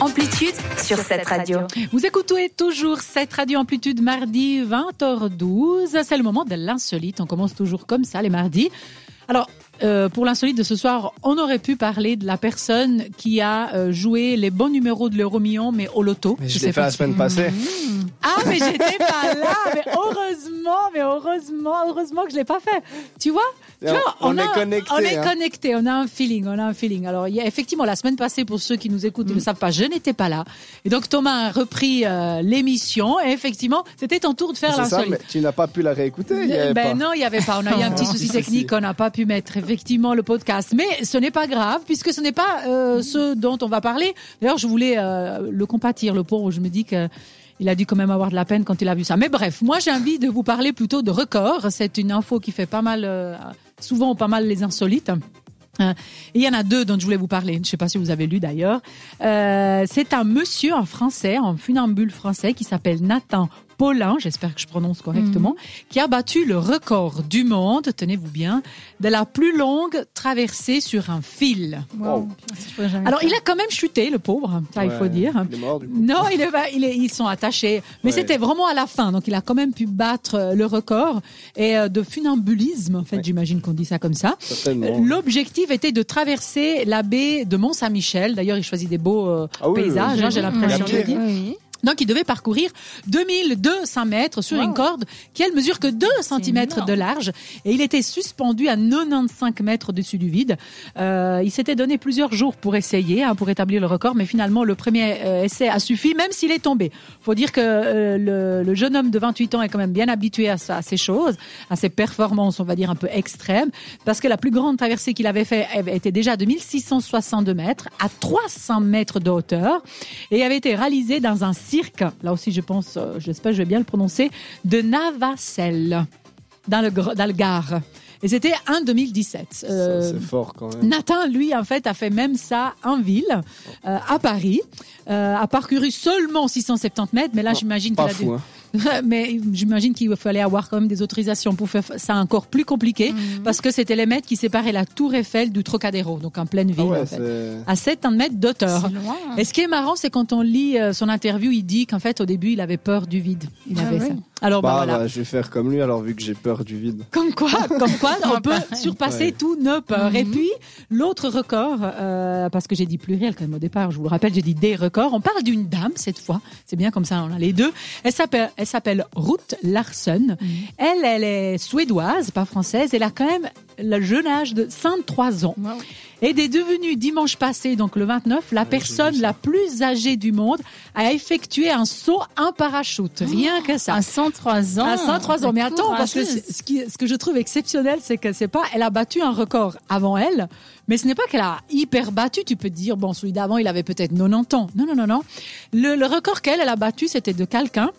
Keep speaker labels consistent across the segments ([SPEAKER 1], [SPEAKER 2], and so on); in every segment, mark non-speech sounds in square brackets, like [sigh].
[SPEAKER 1] Amplitude sur cette radio.
[SPEAKER 2] Vous écoutez toujours cette radio Amplitude mardi 20h12. C'est le moment de l'insolite. On commence toujours comme ça les mardis. Alors, euh, pour l'insolite de ce soir, on aurait pu parler de la personne qui a euh, joué les bons numéros de l'euro million, mais au loto.
[SPEAKER 3] Mais je, l'ai fait la semaine passée.
[SPEAKER 2] Ah, mais j'étais pas là. Mais heureusement, mais heureusement, heureusement que je l'ai pas fait. Tu vois, tu
[SPEAKER 3] Et on- est
[SPEAKER 2] a,
[SPEAKER 3] connecté,
[SPEAKER 2] On est
[SPEAKER 3] hein.
[SPEAKER 2] connecté. On a un feeling. On a un feeling. Alors, il y a, effectivement, la semaine passée, pour ceux qui nous écoutent,
[SPEAKER 3] Mm.
[SPEAKER 2] ils ne savent pas, je n'étais pas là. Et donc Thomas a repris euh, l'émission. Et effectivement, c'était ton tour de faire l'insolite.
[SPEAKER 3] mais tu n'as pas pu la réécouter. il y avait
[SPEAKER 2] Ben
[SPEAKER 3] pas.
[SPEAKER 2] non, il y avait pas. On a eu un petit [laughs] souci technique. On n'a pas pu mettre effectivement le podcast. Mais ce n'est pas grave puisque ce n'est pas euh, ce dont on va parler. D'ailleurs, je voulais euh, le compatir, le pauvre. Je me dis que il a dû quand même avoir de la peine quand il a vu ça. Mais bref, moi j'ai envie de vous parler plutôt de records. C'est une info qui fait pas mal, euh, souvent pas mal les insolites. Il y en a deux dont je voulais vous parler. Je ne sais pas si vous avez lu d'ailleurs. C'est un monsieur en français, en funambule français, qui s'appelle Nathan Paulin, j'espère que je prononce correctement, qui a battu le record du monde, tenez-vous bien, de la plus longue traversée sur un fil.
[SPEAKER 3] Wow.
[SPEAKER 2] Alors il a quand même chuté, le pauvre, ça il faut dire.
[SPEAKER 3] Il est mort du coup.
[SPEAKER 2] Non, il est, il est- ils sont attachés. Mais
[SPEAKER 3] Ouais.
[SPEAKER 2] c'était vraiment à la fin. Donc, il a quand même pu battre euh, le record. Et euh, de funambulisme, en fait,
[SPEAKER 3] Ouais.
[SPEAKER 2] j'imagine qu'on dit ça comme ça.
[SPEAKER 3] Certainement.
[SPEAKER 2] Euh, L'objectif était de traverser la baie de Mont-Saint-Michel. D'ailleurs, il choisit des beaux euh,
[SPEAKER 3] Ah oui,
[SPEAKER 2] paysages,
[SPEAKER 3] oui,
[SPEAKER 2] hein,
[SPEAKER 3] oui.
[SPEAKER 2] j'ai l'impression
[SPEAKER 3] Oui,
[SPEAKER 2] de
[SPEAKER 3] oui.
[SPEAKER 2] dire. Donc, il devait parcourir 2200 mètres sur une corde qui, elle, mesure que 2 cm de large. Et il était suspendu à 95 mètres au-dessus du vide. Euh, il s'était donné plusieurs jours pour essayer, hein, pour établir le record, mais finalement, le premier euh, essai a suffi, même s'il est tombé. faut dire que euh, le, le jeune homme de 28 ans est quand même bien habitué à, ça- à ces choses, à ces performances, on va dire, un peu extrêmes, parce que la plus grande traversée qu'il avait fait était déjà de 1662 mètres, à 300 mètres de hauteur, et avait été réalisée dans un cirque, là aussi je pense, euh, j'espère que je vais bien le prononcer, de Navacelle, dans le, dans le Gard. Et c'était en 2017.
[SPEAKER 3] Ça,
[SPEAKER 2] Euh,
[SPEAKER 3] C'est fort quand même.
[SPEAKER 2] Nathan, lui, en fait, a fait même ça en ville, euh, à Paris, euh, a parcouru seulement 670 mètres, mais là, j'imagine qu'il a dû...
[SPEAKER 3] hein. [laughs]
[SPEAKER 2] mais j'imagine qu'il fallait avoir quand même des autorisations pour faire ça encore plus compliqué, parce que c'était les mètres qui séparaient la Tour Eiffel du Trocadéro, donc en pleine ville,
[SPEAKER 3] Ah ouais,
[SPEAKER 2] en fait.
[SPEAKER 3] c'est.
[SPEAKER 2] à 7 mètres d'auteur.
[SPEAKER 4] Loin.
[SPEAKER 2] Et ce qui est marrant, c'est quand on lit euh, son interview, il dit qu'en fait, au début, il avait peur du vide. Il
[SPEAKER 4] Ah
[SPEAKER 2] avait
[SPEAKER 4] oui.
[SPEAKER 2] ça. Alors, bah,
[SPEAKER 3] Bah,
[SPEAKER 2] voilà.
[SPEAKER 3] bah, je vais faire comme lui alors vu que j'ai peur du vide.
[SPEAKER 2] Comme quoi, [laughs] comme quoi, on peut surpasser
[SPEAKER 3] Ouais.
[SPEAKER 2] tous nos peurs. Et puis, l'autre record, euh, parce que j'ai dit pluriel quand même au départ, je vous le rappelle, j'ai dit des records. On parle d'une dame cette fois. C'est bien comme ça, on a les deux. Elle s'appelle, elle s'appelle Ruth Larsen. Elle, elle est suédoise, pas française. Elle a quand même le jeune âge de 103 ans.
[SPEAKER 4] Wow.
[SPEAKER 2] Et est devenue dimanche passé, donc le 29, la personne la plus âgée du monde à effectuer un saut en parachute. Rien que ça.
[SPEAKER 4] À 103 ans.
[SPEAKER 2] À 103 ans. Mais attends, parce que ce, qui, ce que je trouve exceptionnel, c'est que c'est pas, elle a battu un record avant elle, mais ce n'est pas qu'elle a hyper battu. Tu peux te dire, bon, celui d'avant, il avait peut-être 90 ans. Non, non, non, non. Le, le record qu'elle, elle a battu, c'était de quelqu'un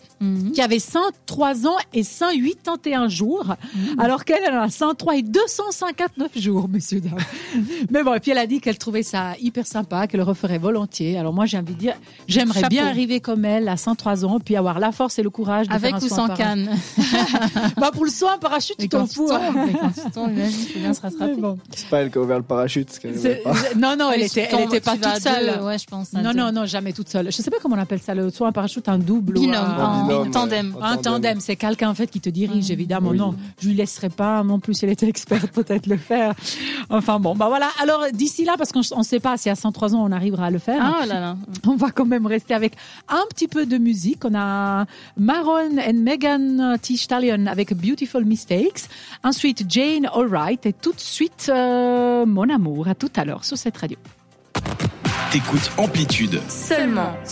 [SPEAKER 2] Qui avait 103 ans et 181 jours,
[SPEAKER 4] Mhm.
[SPEAKER 2] alors qu'elle, elle en a 103 et 259 jours, monsieur, dames. [laughs] Mais bon, et puis elle a dit qu'elle trouvait ça hyper sympa, qu'elle le referait volontiers. Alors moi, j'ai envie de dire, j'aimerais bien arriver comme elle à 103 ans, puis avoir la force et le courage de
[SPEAKER 4] Avec
[SPEAKER 2] faire un
[SPEAKER 4] ou
[SPEAKER 2] en
[SPEAKER 4] sans canne. [laughs]
[SPEAKER 2] Bah pour le soin en parachute, tu
[SPEAKER 4] Et
[SPEAKER 2] t'en
[SPEAKER 4] tu
[SPEAKER 2] fous.
[SPEAKER 4] tu.
[SPEAKER 2] Mais bon.
[SPEAKER 3] C'est pas elle qui a ouvert le parachute. [laughs]
[SPEAKER 2] Non, non, elle
[SPEAKER 4] Oui,
[SPEAKER 2] était,
[SPEAKER 4] tu
[SPEAKER 2] elle était pas
[SPEAKER 4] tu
[SPEAKER 2] toute seule.
[SPEAKER 4] ouais, je pense.
[SPEAKER 2] Non,
[SPEAKER 4] deux.
[SPEAKER 2] non, non, jamais toute seule. Je sais pas comment on appelle ça, le saut en parachute, un double
[SPEAKER 4] Binôme,
[SPEAKER 2] ou un,
[SPEAKER 4] tandem.
[SPEAKER 2] un tandem. C'est quelqu'un en fait qui te dirige,
[SPEAKER 4] Mhm.
[SPEAKER 2] évidemment.
[SPEAKER 3] Oui.
[SPEAKER 2] Non, je lui laisserai pas non plus si elle était experte [laughs] peut-être le faire. Enfin bon, bah voilà. Alors d'ici là, parce qu'on ne sait pas si à 103 ans on arrivera à le faire.
[SPEAKER 4] Ah oh là là. [laughs]
[SPEAKER 2] On va quand même rester avec un petit peu de musique. On a Maron and Megan T. Stallion avec Beautiful Mistakes. Ensuite, Jane Alright. Et tout de suite, euh, Mon Amour. À tout à l'heure sur cette radio.
[SPEAKER 5] T'écoutes Amplitude.
[SPEAKER 1] Seulement